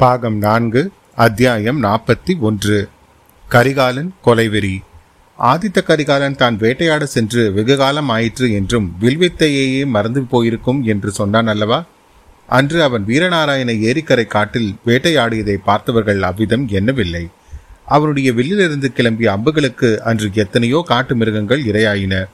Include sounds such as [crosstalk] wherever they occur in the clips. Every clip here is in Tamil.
பாகம் நான்கு அத்தியாயம் நாற்பத்தி ஒன்று. கரிகாலன் கொலைவெறி ஆதித்த கரிகாலன் தான் வேட்டையாட சென்று வெகு காலம் ஆயிற்று என்றும் வில்வித்தையையே மறந்து போயிருக்கும் என்று சொன்னான் அல்லவா? அன்று அவன் வீரநாராயண ஏரிக்கரை காட்டில் வேட்டையாடியதை பார்த்தவர்கள் அவ்விதம் எண்ணவில்லை. அவனுடைய வில்லிலிருந்து கிளம்பிய அம்புகளுக்கு அன்று எத்தனையோ காட்டு மிருகங்கள் இரையாயின.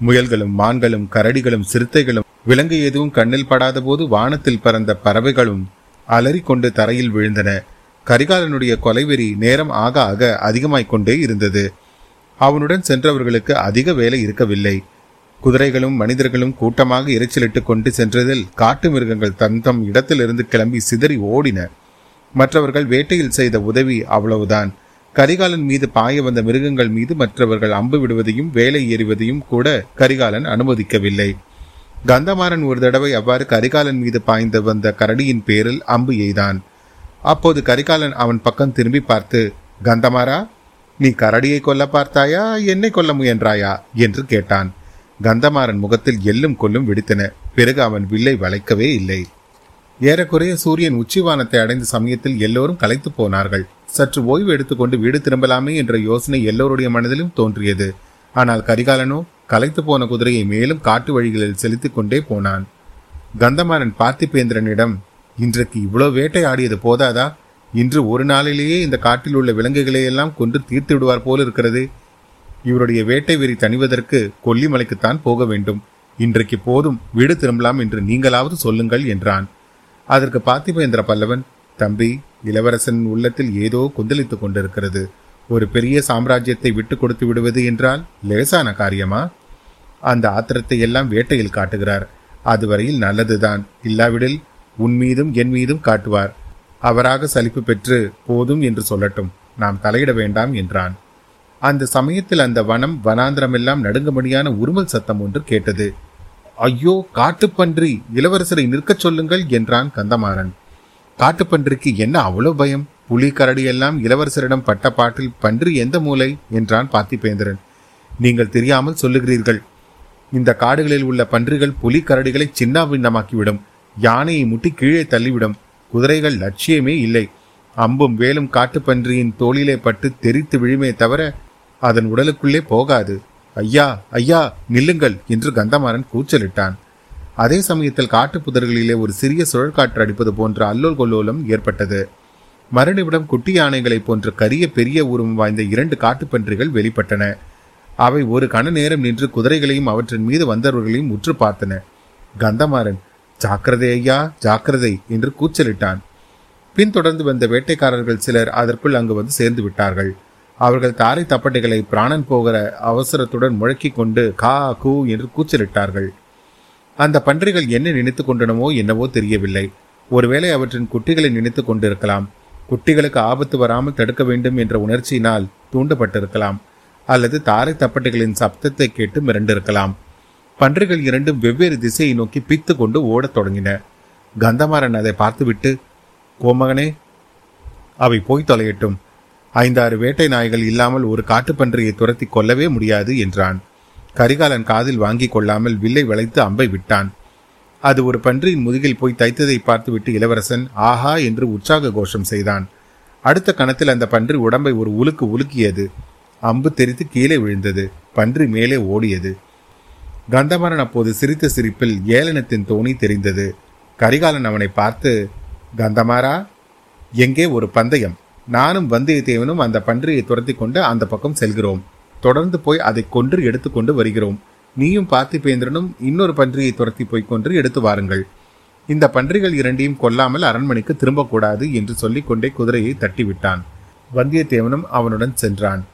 முயல்களும் மான்களும் கரடிகளும் சிறுத்தைகளும் விலங்கு எதுவும் கண்ணில் படாத போது வானத்தில் பறந்த பறவைகளும் அலறிக்கொண்டு தரையில் விழுந்தன. கரிகாலனுடைய கொலைவெறி நேரம் ஆக ஆக அதிகமாய்க் கொண்டே இருந்தது. அவனுடன் சென்றவர்களுக்கு அதிக வேலை இருக்கவில்லை. குதிரைகளும் மனிதர்களும் கூட்டமாக இறைச்சலிட்டு கொண்டு சென்றதில் காட்டு மிருகங்கள் தந்தம் இடத்திலிருந்து கிளம்பி சிதறி ஓடின. மற்றவர்கள் வேட்டையில் செய்த உதவி அவ்வளவுதான். கரிகாலன் மீது பாய வந்த மிருகங்கள் மீது மற்றவர்கள் அம்பு விடுவதையும் வேலை எறிவதையும் கூட கரிகாலன் அனுமதிக்கவில்லை. கந்தமாறன் ஒரு தடவை அவ்வாறு கரிகாலன் மீது பாய்ந்து வந்த கரடியின் பேரில் அம்பு எய்தான். அப்போது கரிகாலன் அவன் பக்கம் திரும்பி பார்த்து கந்தமாரா நீ கரடியை கொல்ல பார்த்தாயா? என்னை கொல்ல முயன்றாயா? என்று கேட்டான். கந்தமாறன் முகத்தில் எள்ளும் கொல்லும் வெடித்தன. பிறகு அவன் வில்லை வளைக்கவே இல்லை. ஏறக்குறைய சூரியன் உச்சிவானத்தை அடைந்த சமயத்தில் எல்லோரும் களைத்து போனார்கள். சற்று ஓய்வு எடுத்துக்கொண்டு வீடு திரும்பலாமே என்ற யோசனை எல்லோருடைய மனதிலும் தோன்றியது. ஆனால் கரிகாலனோ களைத்து போன குதிரையை மேலும் காட்டு வழிகளில் செலுத்திக் கொண்டே போனான். கந்தமாறன் பார்த்திபேந்திரனிடம் இன்றைக்கு இவ்வளவு வேட்டையாடியது போதாதா? இன்று ஒரு நாளிலேயே இந்த காட்டில் உள்ள விலங்குகளையெல்லாம் கொன்று தீர்த்து விடுவார் போல் இருக்கிறது. இவருடைய வேட்டை வெறி தணிவதற்கு கொல்லிமலைக்குத்தான் போக வேண்டும். இன்றைக்கு போதும் வீடு திரும்பலாம் என்று நீங்களாவது சொல்லுங்கள் என்றான். அதற்கு பார்த்திபேந்திர பல்லவன் தம்பி இளவரசன் உள்ளத்தில் ஏதோ கொந்தளித்துக் கொண்டிருக்கிறது. ஒரு பெரிய சாம்ராஜ்யத்தை விட்டு கொடுத்து விடுவது என்றால் லேசான காரியமா? அந்த ஆத்திரத்தை எல்லாம் வேட்டையில் காட்டுகிறார். அதுவரையில் நல்லதுதான். இல்லாவிடில் உன் மீதும் என் மீதும் காட்டுவார். அவராக சலிப்பு பெற்று போதும் என்று சொல்லட்டும். நாம் தலையிட வேண்டாம் என்றான். அந்த சமயத்தில் அந்த வனம் வனாந்திரமெல்லாம் நடுங்கும்படியான உருமல் சத்தம் ஒன்று கேட்டது. ஐயோ காட்டுப்பன்றி இளவரசரை நிற்கச் சொல்லுங்கள் என்றான் கந்தமாறன். காட்டுப்பன்றிக்கு என்ன அவ்வளவு பயம்? புலி கரடி எல்லாம் இளவரசரிடம் பட்ட பாட்டில் பன்றி எந்த மூலை? என்றான் பார்த்திபேந்திரன். நீங்கள் தெரியாமல் சொல்லுகிறீர்கள். இந்த காடுகளில் உள்ள பன்றிகள் புலி கரடிகளை சின்னாபின்னமாக்கிவிடும். யானையை முட்டி கீழே தள்ளிவிடும். குதிரைகள் லட்சியமே இல்லை. அம்பும் வேலும் காட்டுப்பன்றியின் தோளிலே பட்டு தெரித்து விழுமே தவிர அதன் உடலுக்குள்ளே போகாது. ஐயா ஐயா நில்லுங்கள் என்று கந்தமாறன் கூச்சலிட்டான். அதே சமயத்தில் காட்டு புதர்களிலே ஒரு சிறிய சுழற்காற்று அடிப்பது போன்ற அல்லோல் கொல்லோலம் ஏற்பட்டது. மறுநிமிடம் குட்டி யானைகளைப் போன்ற கரிய பெரிய உருவம் வாய்ந்த இரண்டு காட்டுப்பன்றிகள் வெளிப்பட்டன. அவை ஒரு கண நேரம் நின்று குதிரைகளையும் அவற்றின் மீது வந்தவர்களையும் உற்று பார்த்தன. கந்தமாறன் ஜாக்கிரதை ஐயா ஜாக்கிரதை என்று கூச்சலிட்டான். பின்தொடர்ந்து வந்த வேட்டைக்காரர்கள் சிலர் அதற்குள் அங்கு வந்து சேர்ந்து விட்டார்கள். அவர்கள் தாரை தப்பட்டைகளை பிராணன் போகிற அவசரத்துடன் முழக்கிக் கொண்டு கா கூ என்று கூச்சலிட்டார்கள். அந்த பன்றிகள் என்ன நினைத்துக் கொண்டனமோ என்னவோ தெரியவில்லை. ஒருவேளை அவற்றின் குட்டிகளை நினைத்துக் கொண்டிருக்கலாம். குட்டிகளுக்கு ஆபத்து வராமல் தடுக்க வேண்டும் என்ற உணர்ச்சியினால் தூண்டப்பட்டிருக்கலாம். அல்லது தாரை தப்பட்டைகளின் சப்தத்தை கேட்டு மிரண்டிருக்கலாம். பன்றிகள் இரண்டும் வெவ்வேறு திசையை நோக்கி பித்து கொண்டு ஓடத் தொடங்கின. கந்தமாறன் அதை பார்த்துவிட்டு கோமகனே அவை போய் தொலையட்டும். ஐந்தாறு வேட்டை நாய்கள் இல்லாமல் ஒரு காட்டுப்பன்றியை துரத்தி கொல்லவே முடியாது என்றான். கரிகாலன் காதில் வாங்கி கொள்ளாமல் வில்லை வளைத்து அம்பை விட்டான். அது ஒரு பன்றியின் முதுகில் போய் தைத்ததை பார்த்துவிட்டு இளவரசன் ஆஹா என்று உற்சாக கோஷம் செய்தான். அடுத்த கணத்தில் அந்த பன்றி உடம்பை ஒரு உலுக்கு உலுக்கியது. அம்பு தெரித்து கீழே விழுந்தது. பன்றி மேலே ஓடியது. கந்தமரன் அப்போது சிரித்த சிரிப்பில் ஏளனத்தின் தோணி தெரிந்தது. கரிகாலன் அவனை பார்த்து கந்தமாரா எங்கே ஒரு பந்தயம்? நானும் வந்தியத்தேவனும் அந்த பன்றியை துரத்தி கொண்டு அந்த பக்கம் செல்கிறோம். தொடர்ந்து போய் அதை கொன்று எடுத்துக்கொண்டு வருகிறோம். நீயும் பார்த்திபேந்திரனும் இன்னொரு பன்றியை துரத்தி போய் கொன்று எடுத்து வாருங்கள். இந்த பன்றிகள் இரண்டையும் கொல்லாமல் அரண்மனைக்கு திரும்பக்கூடாது என்று சொல்லிக்கொண்டே குதிரையை தட்டிவிட்டான். வந்தியத்தேவனும் அவனுடன் சென்றான்.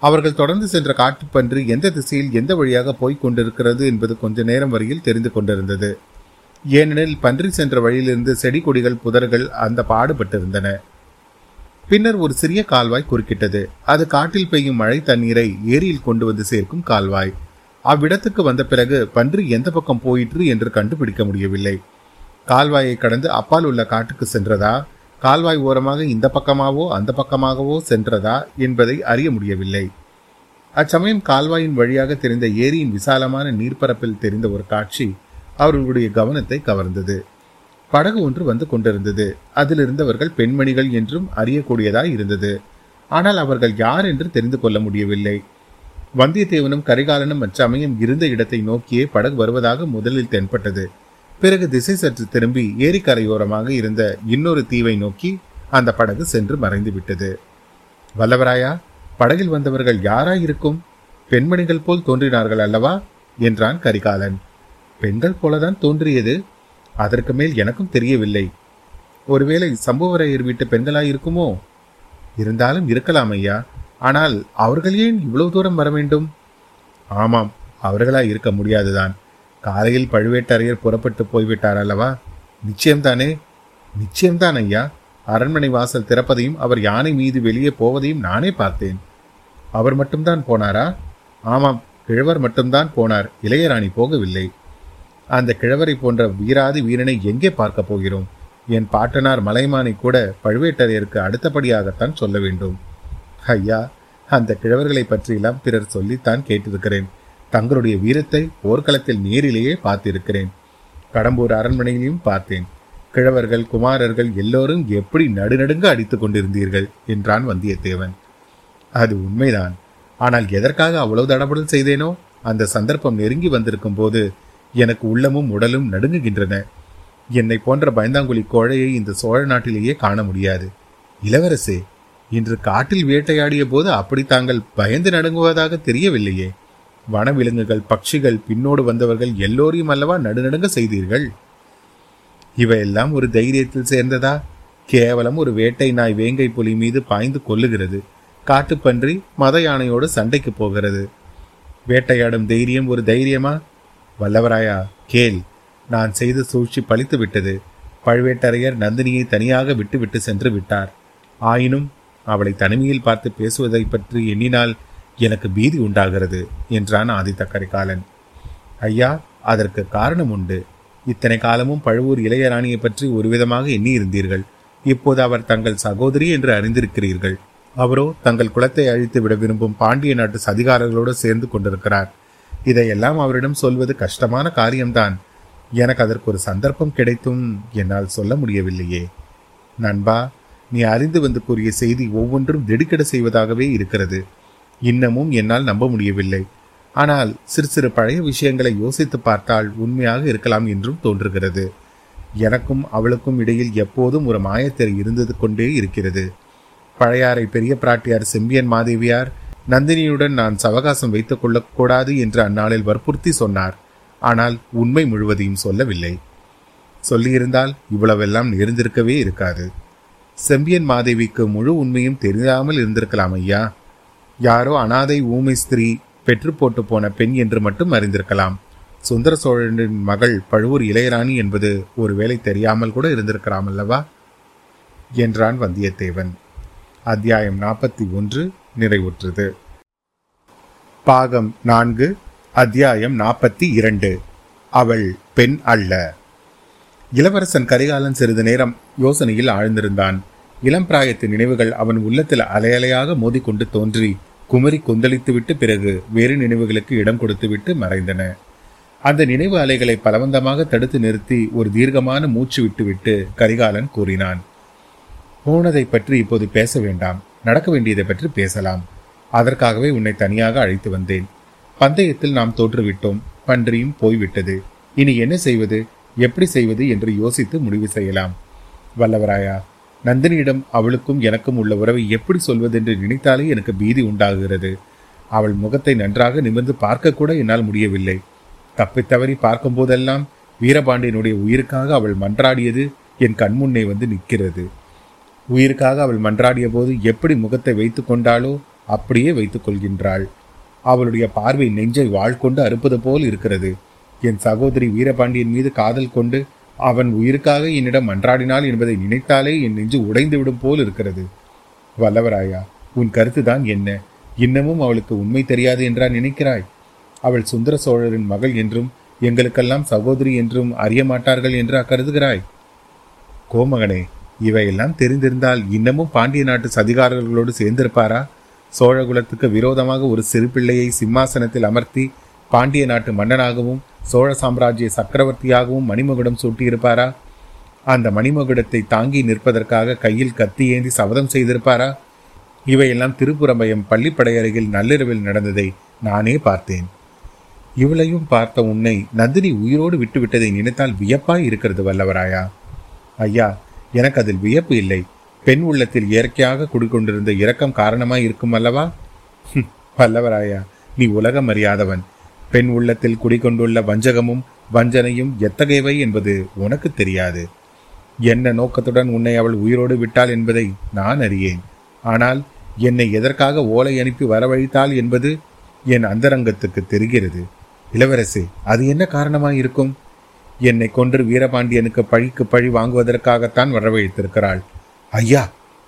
அவர்கள் தொடர்ந்து சென்ற காட்டுப்பன்று எந்த திசையில் எந்த வழியாக போய்க் கொண்டிருக்கிறது என்பது கொஞ்ச நேரம் வரையில் தெரிந்து கொண்டிருந்தது. ஏனெனில் பன்றி சென்ற வழியிலிருந்து செடி கொடிகள் புதர்கள் அந்த பாடுபட்டிருந்தன. பின்னர் ஒரு சிறிய கால்வாய் குறுக்கிட்டது. அது காட்டில் பெய்யும் மழை தண்ணீரை ஏரியில் கொண்டு வந்து சேர்க்கும் கால்வாய். அவ்விடத்துக்கு வந்த பிறகு பன்றி எந்த பக்கம் போயிற்று என்று கண்டுபிடிக்க முடியவில்லை. கால்வாயை கடந்து அப்பால் உள்ள காட்டுக்கு சென்றதா? கால்வாய் ஓரமாக இந்த பக்கமாகவோ அந்த பக்கமாகவோ சென்றதா என்பதை அறிய முடியவில்லை. அச்சமயம் கால்வாயின் வழியாக தெரிந்த ஏரியின் விசாலமான நீர்ப்பரப்பில் தெரிந்த ஒரு காட்சி அவர்களுடைய கவனத்தை கவர்ந்தது. படகு ஒன்று வந்து கொண்டிருந்தது. அதில் இருந்தவர்கள் பெண்மணிகள் என்றும் அறியக்கூடியதாய் இருந்தது. ஆனால் அவர்கள் யார் என்று தெரிந்து கொள்ள முடியவில்லை. வந்தியத்தேவனும் கரிகாலனும் அச்சமயம் இருந்த இடத்தை நோக்கியே படகு வருவதாக முதலில் தென்பட்டது. பிறகு திசை சற்று திரும்பி ஏரிக்கரையோரமாக இருந்த இன்னொரு தீவை நோக்கி அந்த படகு சென்று மறைந்து விட்டது. வல்லவராயா படகில் வந்தவர்கள் யாராயிருக்கும்? பெண்மணிகள் போல் தோன்றினார்கள் அல்லவா? என்றான் கரிகாலன். பெண்கள் போலதான் தோன்றியது. அதற்கு மேல் எனக்கும் தெரியவில்லை. ஒருவேளை சம்புவரையர் வீட்டு பெண்களாயிருக்குமோ? இருந்தாலும் இருக்கலாம் ஐயா. ஆனால் அவர்கள் ஏன் இவ்வளவு தூரம் வர வேண்டும்? ஆமாம் அவர்களாய் இருக்க முடியாதுதான். காலையில் பழுவேட்டரையர் புறப்பட்டு போய்விட்டார் அல்லவா? நிச்சயம்தானே? நிச்சயம்தான் ஐயா அரண்மனை வாசல் திறப்பதையும் அவர் யானை மீது வெளியே போவதையும் நானே பார்த்தேன். அவர் மட்டும்தான் போனாரா? ஆமாம் கிழவர் மட்டும்தான் போனார். இளையராணி போகவில்லை. அந்த கிழவரை போன்ற வீராதி வீரனை எங்கே பார்க்க போகிறோம்? என் பாட்டனார் மலைமானை கூட பழுவேட்டரையருக்கு அடுத்தபடியாகத்தான் சொல்ல வேண்டும். ஐயா அந்த கிழவர்களை பற்றியெல்லாம் பிறர் சொல்லித்தான் கேட்டிருக்கிறேன். தங்களுடைய வீரத்தை போர்க்களத்தில் நேரிலேயே பார்த்திருக்கிறேன். கடம்பூர் அரண்மனையிலையும் பார்த்தேன். கிழவர்கள் குமாரர்கள் எல்லோரும் எப்படி நடுநடுங்க அடித்துக் கொண்டிருந்தீர்கள் என்றான் வந்தியத்தேவன். அது உண்மைதான். ஆனால் எதற்காக அவ்வளவு தடபடல் செய்தேனோ? அந்த சந்தர்ப்பம் நெருங்கி வந்திருக்கும் போது எனக்கு உள்ளமும் உடலும் நடுங்குகின்றன. என்னை போன்ற பயந்தாங்குழி கோழையை இந்த சோழ நாட்டிலேயே காண முடியாது. இளவரசே இன்று காட்டில் வேட்டையாடிய போது அப்படி தாங்கள் பயந்து நடுங்குவதாக தெரியவில்லையே. வனவிலங்குகள் பட்சிகள் பின்னோடு வந்தவர்கள் எல்லோரையும் அல்லவா நடுநடுங்க செய்தீர்கள்? இவையெல்லாம் ஒரு தைரியத்தில் சேர்ந்ததா? கேவலம் ஒரு வேட்டை நாய் வேங்கை புலி மீது பாய்ந்து கொல்லுகிறது. காட்டுப்பன்றி மத யானையோடு சண்டைக்கு போகிறது. வேட்டையாடும் தைரியம் ஒரு தைரியமா? வல்லவராயா கேள். நான் செய்த சூழ்ச்சி பழித்து விட்டது. பழுவேட்டரையர் நந்தினியை தனியாக விட்டுவிட்டு சென்று விட்டார். ஆயினும் அவளை தனிமையில் பார்த்து பேசுவதை பற்றி எண்ணினால் எனக்கு பீதி உண்டாகிறது என்றான் ஆதித்த கரிகாலன். ஐயா அதற்கு காரணம் உண்டு. இத்தனை காலமும் பழுவூர் இளையராணியை பற்றி ஒரு விதமாக எண்ணியிருந்தீர்கள். இப்போது அவர் தங்கள் சகோதரி என்று அறிந்திருக்கிறீர்கள். அவரோ தங்கள் குலத்தை அழித்து விட விரும்பும் பாண்டிய நாட்டு சதிகாரர்களோடு சேர்ந்து கொண்டிருக்கிறார். இதையெல்லாம் அவரிடம் சொல்வது கஷ்டமான காரியம்தான். எனக்கு அதற்கு ஒரு சந்தர்ப்பம் கிடைத்தும் என்னால் சொல்ல முடியவில்லையே. நண்பா நீ அறிந்து வந்து கூறிய செய்தி ஒவ்வொன்றும் திடுக்கிட செய்வதாகவே இருக்கிறது. இன்னமும் என்னால் நம்ப முடியவில்லை. ஆனால் சிறு சிறு பழைய விஷயங்களை யோசித்து பார்த்தால் உண்மையாக இருக்கலாம் என்றும் தோன்றுகிறது. எனக்கும் அவளுக்கும் இடையில் எப்போதும் ஒரு மாயத்திரை இருந்தது கொண்டே இருக்கிறது. பழையாறை பெரிய பிராட்டியார் செம்பியன் மாதேவியார் நந்தினியுடன் நான் சவகாசம் வைத்துக் கொள்ளக்கூடாது என்று அந்நாளில் வற்புறுத்தி சொன்னார். ஆனால் உண்மை முழுவதையும் சொல்லவில்லை. சொல்லியிருந்தால் இவ்வளவெல்லாம் நேர்ந்திருக்கவே இருக்காது. செம்பியன் மாதேவிக்கு முழு உண்மையும் தெரியாமல் இருந்திருக்கலாம் ஐயா. யாரோ அனாதை ஊமை ஸ்திரீ பெற்று போட்டு போன பெண் என்று மட்டும் அறிந்திருக்கலாம். சுந்தர சோழனின் மகள் பழுவூர் இளையராணி என்பது ஒருவேளை தெரியாமல் கூட இருந்திருக்கலாம் அல்லவா? என்றான் வந்தியத்தேவன். அத்தியாயம் நாற்பத்தி ஒன்று நிறைவுற்றது. பாகம் நான்கு அத்தியாயம் நாற்பத்தி இரண்டு. அவள் பெண் அல்ல. இளவரசன் கரிகாலன் சிறிது நேரம் யோசனையில் ஆழ்ந்திருந்தான். இளம் பிராயத்தின் நினைவுகள் அவன் உள்ளத்தில் அலையலையாக மோதிக்கொண்டு தோன்றி குமரி கொந்தளித்துவிட்டு பிறகு வேறு நினைவுகளுக்கு இடம் கொடுத்துவிட்டு மறைந்தன. அந்த நினைவு அலைகளை பலவந்தமாக தடுத்து நிறுத்தி ஒரு தீர்க்கமான மூச்சு விட்டுவிட்டு கரிகாலன் கூறினான் போனதை பற்றி இப்போது பேச வேண்டாம். நடக்க வேண்டியதை பற்றி பேசலாம். அதற்காகவே உன்னை தனியாக அழைத்து வந்தேன். பந்தயத்தில் நாம் தோற்றுவிட்டோம். பன்றியும் போய்விட்டது. இனி என்ன செய்வது? எப்படி செய்வது? என்று யோசித்து முடிவு செய்யலாம். வல்லவராயா நந்தினியிடம் அவளுக்கும் எனக்கும் உள்ள உறவை எப்படி சொல்வதென்று நினைத்தாலே எனக்கு பீதி உண்டாகுகிறது. அவள் முகத்தை நன்றாக நிமிர்ந்து பார்க்க கூட என்னால் முடியவில்லை. தப்பித்தவறி பார்க்கும் போதெல்லாம் வீரபாண்டியனுடைய உயிருக்காக அவள் மன்றாடியது என் கண்முன்னே வந்து நிற்கிறது. உயிருக்காக அவள் மன்றாடிய போது எப்படி முகத்தை வைத்து கொண்டாளோ அப்படியே வைத்துக் கொள்கின்றாள். அவளுடைய பார்வை நெஞ்சை வாழ்கொண்டு அறுப்பது போல் இருக்கிறது. என் சகோதரி வீரபாண்டியன் மீது காதல் கொண்டு அவன் உயிருக்காக என்னிடம் மன்றாடினாள் என்பதை நினைத்தாலே என் நெஞ்சு உடைந்துவிடும் போல் இருக்கிறது. வல்லவராயா உன் கருத்துதான் என்ன? இன்னமும் அவளுக்கு உண்மை தெரியாது என்றா நினைக்கிறாய்? அவள் சுந்தர சோழரின் மகள் என்றும் எங்களுக்கெல்லாம் சகோதரி என்றும் அறிய மாட்டார்கள் என்றா கருதுகிறாய்? கோமகனே இவையெல்லாம் தெரிந்திருந்தால் இன்னமும் பாண்டிய நாட்டு சதிகாரர்களோடு சேர்ந்திருப்பாரா? சோழகுலத்துக்கு விரோதமாக ஒரு சிறு பிள்ளையை சிம்மாசனத்தில் அமர்த்தி பாண்டிய நாட்டு மன்னனாகவும் சோழ சாம்ராஜ்ய சக்கரவர்த்தியாகவும் மணிமகுடம் சூட்டியிருப்பாரா? அந்த மணிமகுடத்தை தாங்கி நிற்பதற்காக கையில் கத்தி ஏந்தி சபதம் செய்திருப்பாரா? இவையெல்லாம் திருப்புறம்பயம் பள்ளிப்படை அருகில் நள்ளிரவில் நடந்ததை நானே பார்த்தேன். இவளையும் பார்த்த உன்னை நந்தினி உயிரோடு விட்டுவிட்டதை நினைத்தால் வியப்பாய் இருக்கிறது வல்லவராயா. ஐயா எனக்கு அதில் வியப்பு இல்லை. பெண் உள்ளத்தில் இயற்கையாக குடிக்கொண்டிருந்த இரக்கம் காரணமாய் இருக்கும் அல்லவா? வல்லவராயா நீ உலகம் அறியாதவன். பெண் உள்ளத்தில் குடிகொண்டுள்ள வஞ்சகமும் வஞ்சனையும் எத்தகையவை என்பது உனக்கு தெரியாது. என்ன நோக்கத்துடன் உன்னை அவள் உயிரோடு விட்டாள் என்பதை நான் அறியேன். ஆனால் என்னை எதற்காக ஓலை அனுப்பி வரவழைத்தாள் என்பது என் அந்தரங்கத்துக்கு தெரிகிறது. இளவரசே அது என்ன காரணமாக இருக்கும் என்னை கொன்று வீரபாண்டியனுக்கு பழிக்கு பழி வாங்குவதற்காகத்தான் வரவழைத்திருக்கிறாள். ஐயா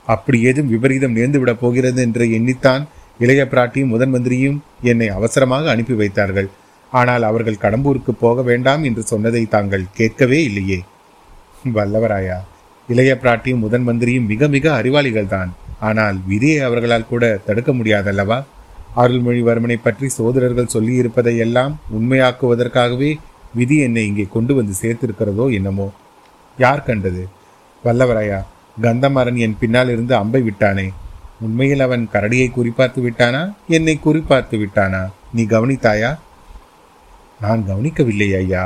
அப்படி ஏதும் விபரீதம் நேர்ந்துவிடப் போகிறது என்று எண்ணித்தான் இளைய பிராட்டியும் முதன் மந்திரியும் என்னை அவசரமாக அனுப்பி வைத்தார்கள். ஆனால் அவர்கள் கடம்பூருக்கு போக வேண்டாம் என்று சொன்னதை தாங்கள் கேட்கவே இல்லையே. வல்லவராயா இளைய பிராட்டியும் முதன் மந்திரியும் மிக மிக அறிவாளிகள் தான் ஆனால் விதியை அவர்களால் கூட தடுக்க முடியாதல்லவா? அருள்மொழிவர்மனை பற்றி சோதரர்கள் சொல்லியிருப்பதை எல்லாம் உண்மையாக்குவதற்காகவே விதி என்னை இங்கே கொண்டு வந்து சேர்த்திருக்கிறதோ என்னமோ. யார் கண்டது? வல்லவராயா கந்தமாறன் என் பின்னால் இருந்து அம்பை விட்டானே. உண்மையில் அவன் கரடியை குறிப்பார்த்து விட்டானா? என்னை குறிப்பார்த்து விட்டானா? நீ கவனித்தாயா? நான் கவனிக்கவில்லை ஐயா.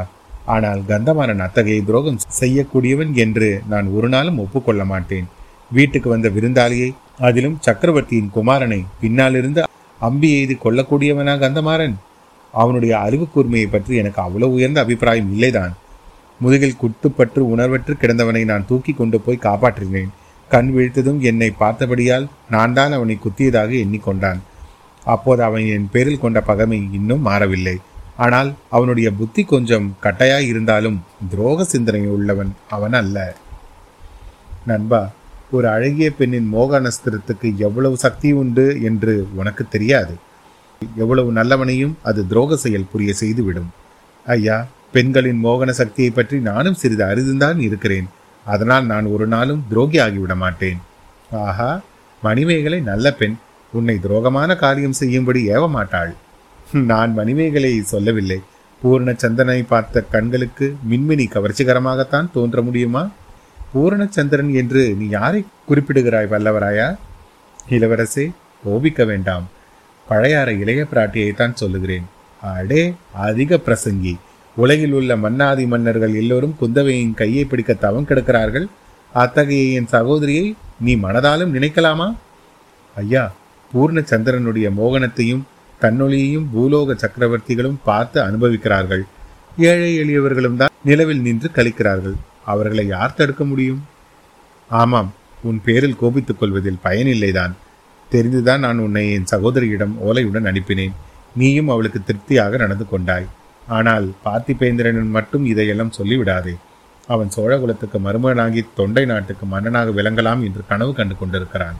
ஆனால் கந்தமாறன் அத்தகைய துரோகம் செய்யக்கூடியவன் என்று நான் ஒரு நாளும் ஒப்புக்கொள்ள மாட்டேன். வீட்டுக்கு வந்த விருந்தாளியை அதிலும் சக்கரவர்த்தியின் குமாரனை பின்னாலிருந்து அம்பி எய்து கொல்லக்கூடியவனா கந்தமாறன்? அவனுடைய அறிவு கூர்மையை பற்றி எனக்கு அவ்வளவு உயர்ந்த அபிப்பிராயம் இல்லைதான். முதுகில் குட்டுப்பற்று உணர்வற்று கிடந்தவனை நான் தூக்கி கொண்டு போய் காப்பாற்றினேன். கண் விழித்ததும் என்னை பார்த்தபடியால் நான் தான் அவனை குத்தியதாக எண்ணிக்கொண்டான். அப்போது அவன் என் பேரில் கொண்ட பகமை இன்னும் மாறவில்லை. ஆனால் அவனுடைய புத்தி கொஞ்சம் கட்டையாய் இருந்தாலும் துரோக சிந்தனை உள்ளவன் அவன் அல்ல. நண்பா ஒரு அழகிய பெண்ணின் மோகனஸ்திரத்துக்கு எவ்வளவு சக்தி உண்டு என்று உனக்கு தெரியாது. எவ்வளவு நல்லவனையும் அது துரோக செயல் புரிய செய்துவிடும். ஐயா பெண்களின் மோகன சக்தியை பற்றி நானும் சிறிது அறிந்துதான் இருக்கிறேன். அதனால் நான் ஒரு நாளும் துரோகி ஆகிவிட மாட்டேன் ஆஹா மணிமேகலை நல்ல பெண். உன்னை துரோகமான காரியம் செய்யும்படி ஏவ மாட்டாள் நான் மணிமேகலை சொல்லவில்லை. பூரணச்சந்திரனை பார்த்த கண்களுக்கு மின்மினி கவர்ச்சிகரமாகத்தான் தோன்ற முடியுமா? பூரணச்சந்திரன் என்று நீ யாரை குறிப்பிடுகிறாய் வல்லவராயா? இளவரசே கோபிக்க வேண்டாம். பழையாற இளைய பிராட்டியைத்தான் சொல்லுகிறேன். அடே அதிக பிரசங்கி. உலகில் உள்ள மன்னாதி மன்னர்கள் எல்லோரும் குந்தவையின் கையை பிடிக்க தவம் கிடக்கிறார்கள். அத்தகைய என் சகோதரியை நீ மனதாலும் நினைக்கலாமா? ஐயா பூர்ணச்சந்திரனுடைய மோகனத்தையும் தன்னொழியையும் பூலோக சக்கரவர்த்திகளும் பார்த்து அனுபவிக்கிறார்கள். ஏழை எளியவர்களும் தான் நிலவில் நின்று கழிக்கிறார்கள். அவர்களை யார் தடுக்க முடியும்? ஆமாம் உன் பேரில் கோபித்துக் கொள்வதில் பயனில்லைதான். தெரிந்துதான் நான் உன்னை என் சகோதரியிடம் ஓலையுடன் அனுப்பினேன். நீயும் அவளுக்கு திருப்தியாக நடந்து கொண்டாய். ஆனால் பார்த்திபேந்திரன் மட்டும் இதையெல்லாம் சொல்லிவிடாதே. அவன் சோழகுலத்துக்கு மருமகனாகி தொண்டை நாட்டுக்கு மன்னனாக விளங்கலாம் என்று கனவு கண்டு கொண்டிருக்கிறான்.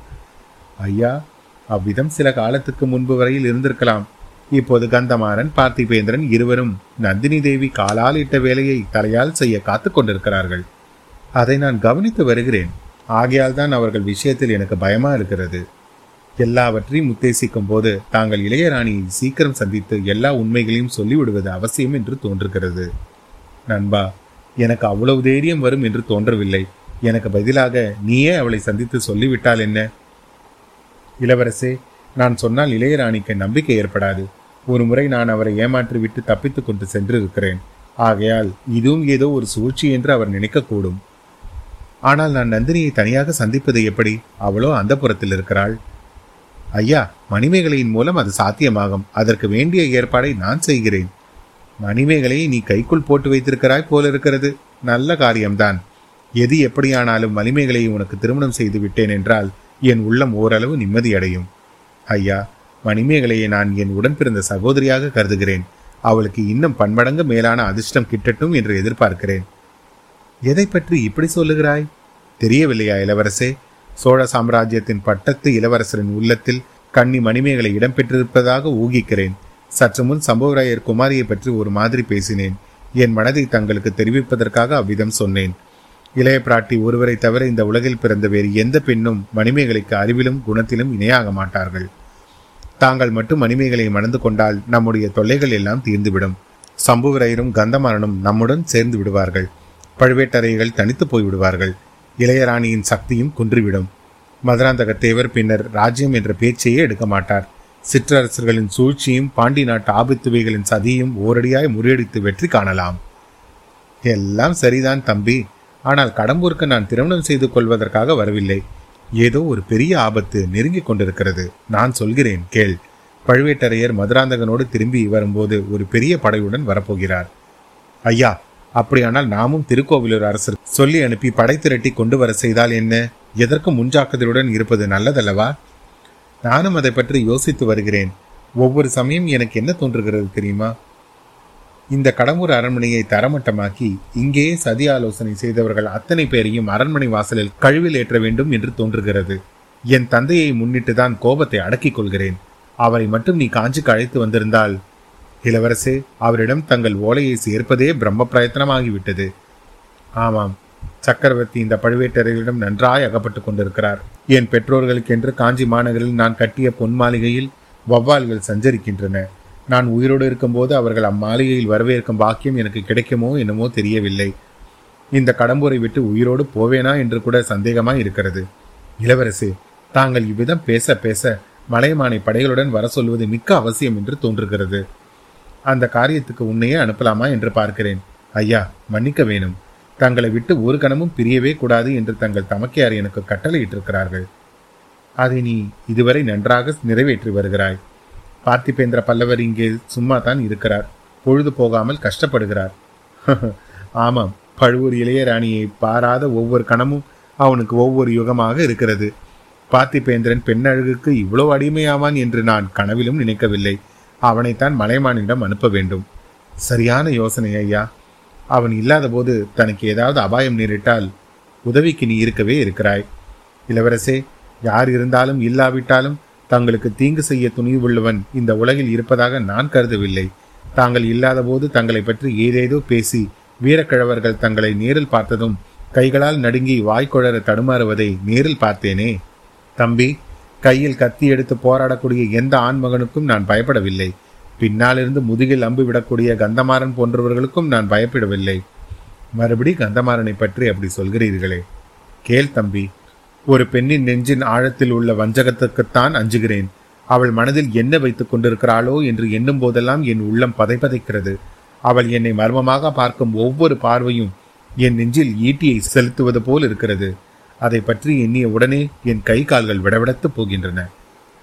ஐயா அவ்விதம் சில காலத்துக்கு முன்பு வரையில் இருந்திருக்கலாம். இப்போது கந்தமாறன் பார்த்திபேந்திரன் இருவரும் நந்தினி தேவி காலால் இட்ட வேலையை தலையால் செய்ய காத்து கொண்டிருக்கிறார்கள். அதை நான் கவனித்து வருகிறேன். ஆகையால் தான் அவர்கள் விஷயத்தில் எனக்கு பயமா இருக்கிறது. எல்லாவற்றையும் உத்தேசிக்கும் போது தாங்கள் இளையராணியை சீக்கிரம் சந்தித்து எல்லா உண்மைகளையும் சொல்லிவிடுவது அவசியம் என்று தோன்றுகிறது. நண்பா எனக்கு அவ்வளவு தைரியம் வரும் என்று தோன்றவில்லை. எனக்கு பதிலாக நீயே அவளை சந்தித்து சொல்லிவிட்டால் என்ன? இளவரசே நான் சொன்னால் இளையராணிக்கு நம்பிக்கை ஏற்படாது. ஒரு முறை நான் அவரை ஏமாற்றிவிட்டு தப்பித்துக் கொண்டு சென்றிருக்கிறேன். ஆகையால் இதுவும் ஏதோ ஒரு சூழ்ச்சி என்று அவர் நினைக்கக்கூடும். ஆனால் நான் நந்தினியை தனியாக சந்திப்பது எப்படி? அவளோ அந்த புறத்தில் இருக்கிறாள். ஐயா மணிமேகலையின் மூலம் அது சாத்தியமாகும். அதற்கு வேண்டிய ஏற்பாடை நான் செய்கிறேன். மணிமேகலையை நீ கைக்குள் போட்டு வைத்திருக்கிறாய் போல இருக்கிறது நல்ல காரியம்தான். எது எப்படியானாலும் மணிமேகலையை உனக்கு திருமணம் செய்து விட்டேன் என்றால் என் உள்ளம் ஓரளவு நிம்மதியடையும். ஐயா மணிமேகலையை நான் என் உடன் பிறந்த சகோதரியாக கருதுகிறேன். அவளுக்கு இன்னும் பன்மடங்கு மேலான அதிர்ஷ்டம் கிட்டட்டும் என்று எதிர்பார்க்கிறேன். எதை பற்றி இப்படி சொல்லுகிறாய்? தெரியவில்லையா இளவரசே? சோழ சாம்ராஜ்யத்தின் பட்டத்து இளவரசரின் உள்ளத்தில் கன்னி மணிமேகலை இடம்பெற்றிருப்பதாக ஊகிக்கிறேன். சற்று முன் சம்பவராயர் குமாரியை பற்றி ஒரு மாதிரி பேசினேன். என் மனதை தங்களுக்கு தெரிவிப்பதற்காக அவ்விதம் சொன்னேன். இளைய பிராட்டி ஒருவரை தவிர இந்த உலகில் பிறந்த வேறு எந்த பெண்ணும் மணிமேகலைக்கு அறிவிலும் குணத்திலும் இணையாக மாட்டார்கள். தாங்கள் மட்டும் மணிமேகலை மணந்து கொண்டால் நம்முடைய தொல்லைகள் எல்லாம் தீர்ந்துவிடும். சம்புவரையரும் கந்தமாறனும் நம்முடன் சேர்ந்து விடுவார்கள். பழுவேட்டரையர்கள் தனித்து போய்விடுவார்கள். இளையராணியின் சக்தியும் குன்றிவிடும். மதுராந்தகத்தேவர் பின்னர் ராஜ்யம் என்ற பேச்சையே எடுக்க மாட்டார். சிற்றரசர்களின் சூழ்ச்சியும் பாண்டி நாட்டு ஆபத்துவைகளின் சதியும் ஓரடியாய் முறியடித்து வெற்றி காணலாம். எல்லாம் சரிதான் தம்பி. ஆனால் கடம்பூருக்கு நான் திருமணம் செய்து கொள்வதற்காக வரவில்லை. ஏதோ ஒரு பெரிய ஆபத்து நெருங்கிக் கொண்டிருக்கிறது. நான் சொல்கிறேன் கேள். பழுவேட்டரையர் மதுராந்தகனோடு திரும்பி வரும்போது ஒரு பெரிய படையுடன் வரப்போகிறார். ஐயா அப்படியானால் நாமும் திருக்கோவிலூர் அரசர் சொல்லி அனுப்பி படை திரட்டி கொண்டு வர செய்தால் என்ன? எதற்கும் முன்ஜாக்கிரதையுடன் இருப்பது நல்லதல்லவா? நானும் அதை பற்றி யோசித்து வருகிறேன். ஒவ்வொரு சமயம் எனக்கு என்ன தோன்றுகிறது தெரியுமா? இந்த கடம்பூர் அரண்மனையை தரமட்டமாக்கி இங்கேயே சதி ஆலோசனை செய்தவர்கள் அத்தனை பேரையும் அரண்மனை வாசலில் கழுவில் ஏற்ற வேண்டும் என்று தோன்றுகிறது. என் தந்தையை முன்னிட்டுதான் கோபத்தை அடக்கிக் கொள்கிறேன். அவரை மட்டும் நீ காஞ்சிக்கு அழைத்து வந்திருந்தால் இளவரசே அவரிடம் தங்கள் ஓலையை சேர்ப்பதே பிரம்ம பிரயத்தனமாகிவிட்டது ஆமாம் சக்கரவர்த்தி இந்த பழுவேட்டரையரிடம் நன்றாய் அகப்பட்டுக் கொண்டிருக்கிறார். என் பெற்றோர்களுக்கென்று காஞ்சி மாநகரில் நான் கட்டிய பொன் மாளிகையில் வவ்வால்கள் சஞ்சரிக்கின்றன. நான் உயிரோடு இருக்கும்போது அவர்கள் அம்மாளிகையில் வரவேற்கும் பாக்கியம் எனக்கு கிடைக்குமோ என்னமோ தெரியவில்லை. இந்த கடம்பூரை விட்டு உயிரோடு போவேனா என்று கூட சந்தேகமாய் இருக்கிறது. இளவரசே தாங்கள் இவ்விதம் பேச பேச மலையமானை படைகளுடன் வர சொல்வது மிக்க அவசியம் என்று தோன்றுகிறது. அந்த காரியத்துக்கு உன்னையே அனுப்பலாமா என்று பார்க்கிறேன். ஐயா மன்னிக்க வேணும். தங்களை விட்டு ஒரு கணமும் பிரியவே கூடாது என்று தங்கள் தமக்கையார் எனக்கு கட்டளையிட்டிருக்கிறார்கள். அதை நீ இதுவரை நன்றாக நிறைவேற்றி வருகிறாய். பார்த்திபேந்திர பல்லவர் இங்கே சும்மா தான் இருக்கிறார். பொழுது போகாமல் கஷ்டப்படுகிறார். [laughs] ஆமாம் பழுவூர் இளையராணியை பாராத ஒவ்வொரு கணமும் அவனுக்கு ஒவ்வொரு யுகமாக இருக்கிறது. பார்த்திபேந்திரன் பெண்ணழகுக்கு இவ்வளவு அடிமையாவான் என்று நான் கனவிலும் நினைக்கவில்லை. அவனைத்தான் மலைமானிடம் அனுப்ப வேண்டும். சரியான யோசனை ஐயா. அவன் இல்லாத போது தனக்கு ஏதாவது அபாயம் நேரிட்டால் உதவிக்கு நீ இருக்கவே இருக்கிறாய். இளவரசே யார் இருந்தாலும் இல்லாவிட்டாலும் தங்களுக்கு தீங்கு செய்ய துணிவுள்ளவன் இந்த உலகில் இருப்பதாக நான் கருதவில்லை. தாங்கள் இல்லாத போது தங்களை பற்றி ஏதேதோ பேசி வீரக்கிழவர்கள் தங்களை நேரில் பார்த்ததும் கைகளால் நடுங்கி வாய்க்குழற தடுமாறுவதை நேரில் பார்த்தேனே. தம்பி கையில் கத்தி எடுத்து போராடக்கூடிய எந்த ஆண்மகனுக்கும் நான் பயப்படவில்லை. பின்னாலிருந்து முதுகில் அம்பு விடக்கூடிய கந்தமாறன் போன்றவர்களுக்கும் நான் பயப்படவில்லை. மறுபடி கந்தமாறனை பற்றி அப்படி சொல்கிறீர்களே. கேள் தம்பி ஒரு பெண்ணின் நெஞ்சின் ஆழத்தில் உள்ள வஞ்சகத்துக்குத்தான் அஞ்சுகிறேன். அவள் மனதில் என்ன வைத்துக் கொண்டிருக்கிறாளோ என்று எண்ணும் போதெல்லாம் என் உள்ளம் பதைப்பதைக்கிறது அவள் என்னை மர்மமாக பார்க்கும் ஒவ்வொரு பார்வையும் என் நெஞ்சில் ஈட்டியை செலுத்துவது போல் இருக்கிறது. அதை பற்றி எண்ணிய உடனே என் கை கால்கள் விடவிடத்து போகின்றன.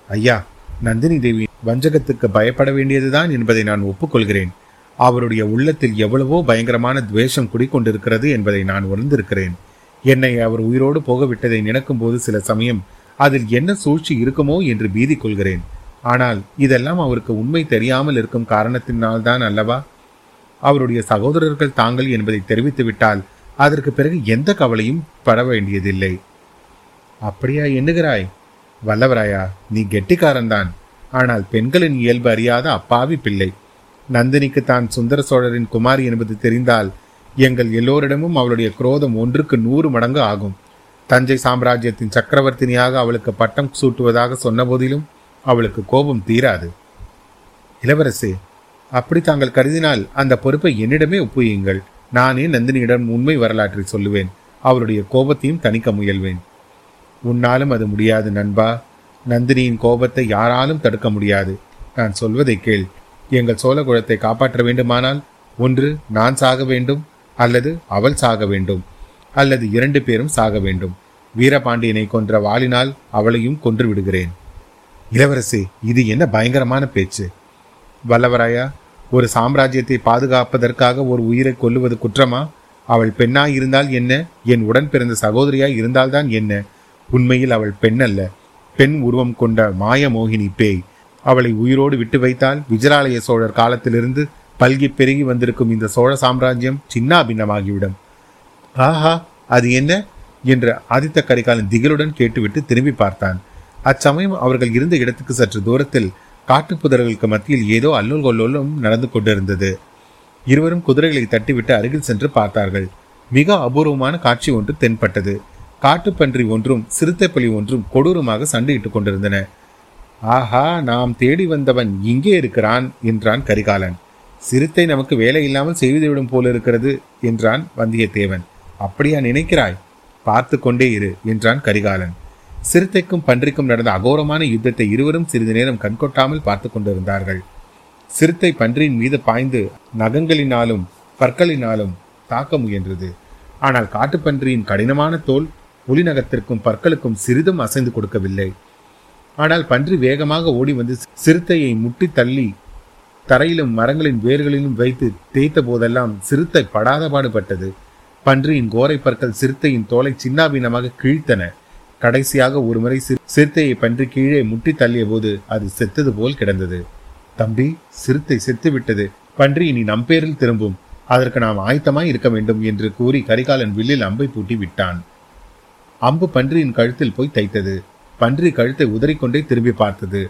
ஐயா நந்தினி தேவி வஞ்சகத்துக்கு பயப்பட வேண்டியதுதான் என்பதை நான் ஒப்புக்கொள்கிறேன். அவருடைய உள்ளத்தில் எவ்வளவோ பயங்கரமான துவேஷம் குடிக்கொண்டிருக்கிறது என்பதை நான் உணர்ந்திருக்கிறேன். என்னை அவர் உயிரோடு போகவிட்டதை நினைக்கும் போது சில சமயம் அதில் என்ன சூழ்ச்சி இருக்குமோ என்று பீதி கொள்கிறேன். ஆனால் இதெல்லாம் அவருக்கு உண்மை தெரியாமல் இருக்கும் காரணத்தினால்தான் அல்லவா? அவருடைய சகோதரர்கள் தாங்கள் என்பதை தெரிவித்துவிட்டால் அதற்கு பிறகு எந்த கவலையும் பட வேண்டியதில்லை. அப்படியா எண்ணுகிறாய்? வல்லவராயா நீ கெட்டிக்காரன்தான். ஆனால் பெண்களின் இயல்பு அறியாத அப்பாவி பிள்ளை. நந்தினிக்கு தான் சுந்தர சோழரின் குமாரி என்பது தெரிந்தால் எங்கள் எல்லோரிடமும் அவளுடைய குரோதம் ஒன்றுக்கு நூறு மடங்கு ஆகும். தஞ்சை சாம்ராஜ்யத்தின் சக்கரவர்த்தினியாக அவளுக்கு பட்டம் சூட்டுவதாக சொன்ன போதிலும் அவளுக்கு கோபம் தீராது. இளவரசே அப்படி தாங்கள் கருதினால் அந்த பொறுப்பை என்னிடமே ஒப்புயுங்கள் நானே நந்தினியிடம் உண்மை வரலாற்றை சொல்லுவேன். அவருடைய கோபத்தையும் தணிக்க முயல்வேன். உன்னாலும் அது முடியாது நண்பா. நந்தினியின் கோபத்தை யாராலும் தடுக்க முடியாது. நான் சொல்வதை கேள். எங்கள் சோழ குலத்தை காப்பாற்ற வேண்டுமானால் ஒன்று நான் சாக வேண்டும் அல்லது அவள் சாக வேண்டும் அல்லது இரண்டு பேரும் சாக வேண்டும். வீரபாண்டியனை கொன்ற வாளினால் அவளையும் கொன்று விடுகிறேன். இளவரசி இது என்ன பயங்கரமான பேச்சு. வல்லவராயா ஒரு சாம்ராஜ்யத்தை பாதுகாப்பதற்காக ஒரு உயிரை கொல்லுவது குற்றமா? அவள் பெண்ணாய் இருந்தால் என்ன? என் உடன் பிறந்த சகோதரியாய் இருந்தால்தான் என்ன? உண்மையில் அவள் பெண் அல்ல. பெண் உருவம் கொண்ட மாய மோகினி பேய். அவளை உயிரோடு விட்டு வைத்தால் விஜயாலய சோழர் காலத்திலிருந்து பல்கி பெருகி வந்திருக்கும் இந்த சோழ சாம்ராஜ்யம் சின்னாபின்னமாகிவிடும் ஆஹா அது என்ன? என்று ஆதித்த கரிகாலன் திகிலுடன் கேட்டுவிட்டு திரும்பி பார்த்தான். அச்சமயம் அவர்கள் இருந்த இடத்துக்கு சற்று தூரத்தில் காட்டுப்புதர்களுக்கு மத்தியில் ஏதோ அல்லோல் கொல்லோலும் நடந்து கொண்டிருந்தது. இருவரும் குதிரைகளை தட்டிவிட்டு அருகில் சென்று பார்த்தார்கள். மிக அபூர்வமான காட்சி ஒன்று தென்பட்டது. காட்டுப்பன்றி ஒன்றும் சிறுத்தைப்பலி ஒன்றும் கொடூரமாக சண்டையிட்டுக் கொண்டிருந்தன. ஆஹா நாம் தேடி வந்தவன் இங்கே இருக்கிறான் என்றான் கரிகாலன். சிறுத்தை நமக்கு வேலை இல்லாமல் செய்துவிடும் போல இருக்கிறது என்றான் வந்தியத்தேவன். அப்படியா நினைக்கிறாய்? பார்த்து கொண்டே இரு என்றான் கரிகாலன். சிறுத்தைக்கும் பன்றிக்கும் நடந்த அகோரமான யுத்தத்தை இருவரும் சிறிது நேரம் கண்கொட்டாமல் பார்த்து கொண்டிருந்தார்கள். சிறுத்தை பன்றியின் மீது பாய்ந்து நகங்களினாலும் பற்களினாலும் தாக்க முயன்றது. ஆனால் காட்டுப்பன்றியின் கடினமான தோல் புலிநகத்திற்கும் பற்களுக்கும் சிறிதும் அசைந்து கொடுக்கவில்லை. ஆனால் பன்றி வேகமாக ஓடி வந்து சிறுத்தையை முட்டி தள்ளி தரையிலும் மரங்களின் வேர்களிலும் வைத்து தேய்த்த போதெல்லாம் சிறுத்தை படாத பாடுபட்டது பன்றியின் கோரை பற்கள் சிறுத்தையின் தோலை சின்னாபீனமாக கிழித்தன. கடைசியாக ஒருமுறை சிறுத்தையை பன்றி கீழே முட்டி தள்ளிய போது அது செத்தது போல் கிடந்தது. தம்பி சிறுத்தை செத்து விட்டது பன்றி இனி நம்பேரில் திரும்பும். அதற்கு நாம் ஆயத்தமாய் இருக்க வேண்டும் என்று கூறி கரிகாலன் வில்லில் அம்பை பூட்டி விட்டான். அம்பு பன்றியின் கழுத்தில் போய் தைத்தது. பன்றி கழுத்தை உதறிக்கொண்டே திரும்பி பார்த்தது.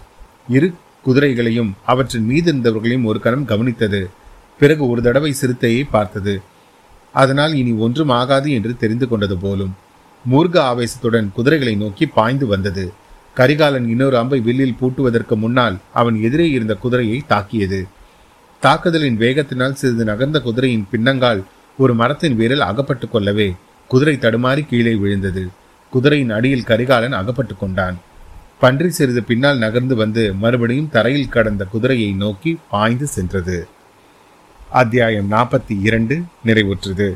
இரு குதிரைகளையும் அவற்றின் மீது இருந்தவர்களையும் ஒரு கணம் கவனித்தது. பிறகு ஒரு தடவை சிறுத்தையை பார்த்தது. அதனால் இனி ஒன்றும் ஆகாது என்று தெரிந்து கொண்டது போலும். மூர்க ஆவேசத்துடன் குதிரைகளை நோக்கி பாய்ந்து வந்தது. கரிகாலன் இன்னொரு அம்பை வில்லில் பூட்டுவதற்கு முன்னால் அவன் எதிரே இருந்த குதிரையை தாக்கியது. தாக்குதலின் வேகத்தினால் சிறிது நகர்ந்த குதிரையின் பின்னங்கால் ஒரு மரத்தின் வேரில் அகப்பட்டுக் கொள்ளவே குதிரை தடுமாறி கீழே விழுந்தது. குதிரையின் அடியில் கரிகாலன் அகப்பட்டுக் கொண்டான். பன்றி சிறிது பின்னால் நகர்ந்து வந்து மறுபடியும் தரையில் கடந்த குதிரையை நோக்கி பாய்ந்து சென்றது. அத்தியாயம் நாற்பத்தி இரண்டு நிறைவுற்றது.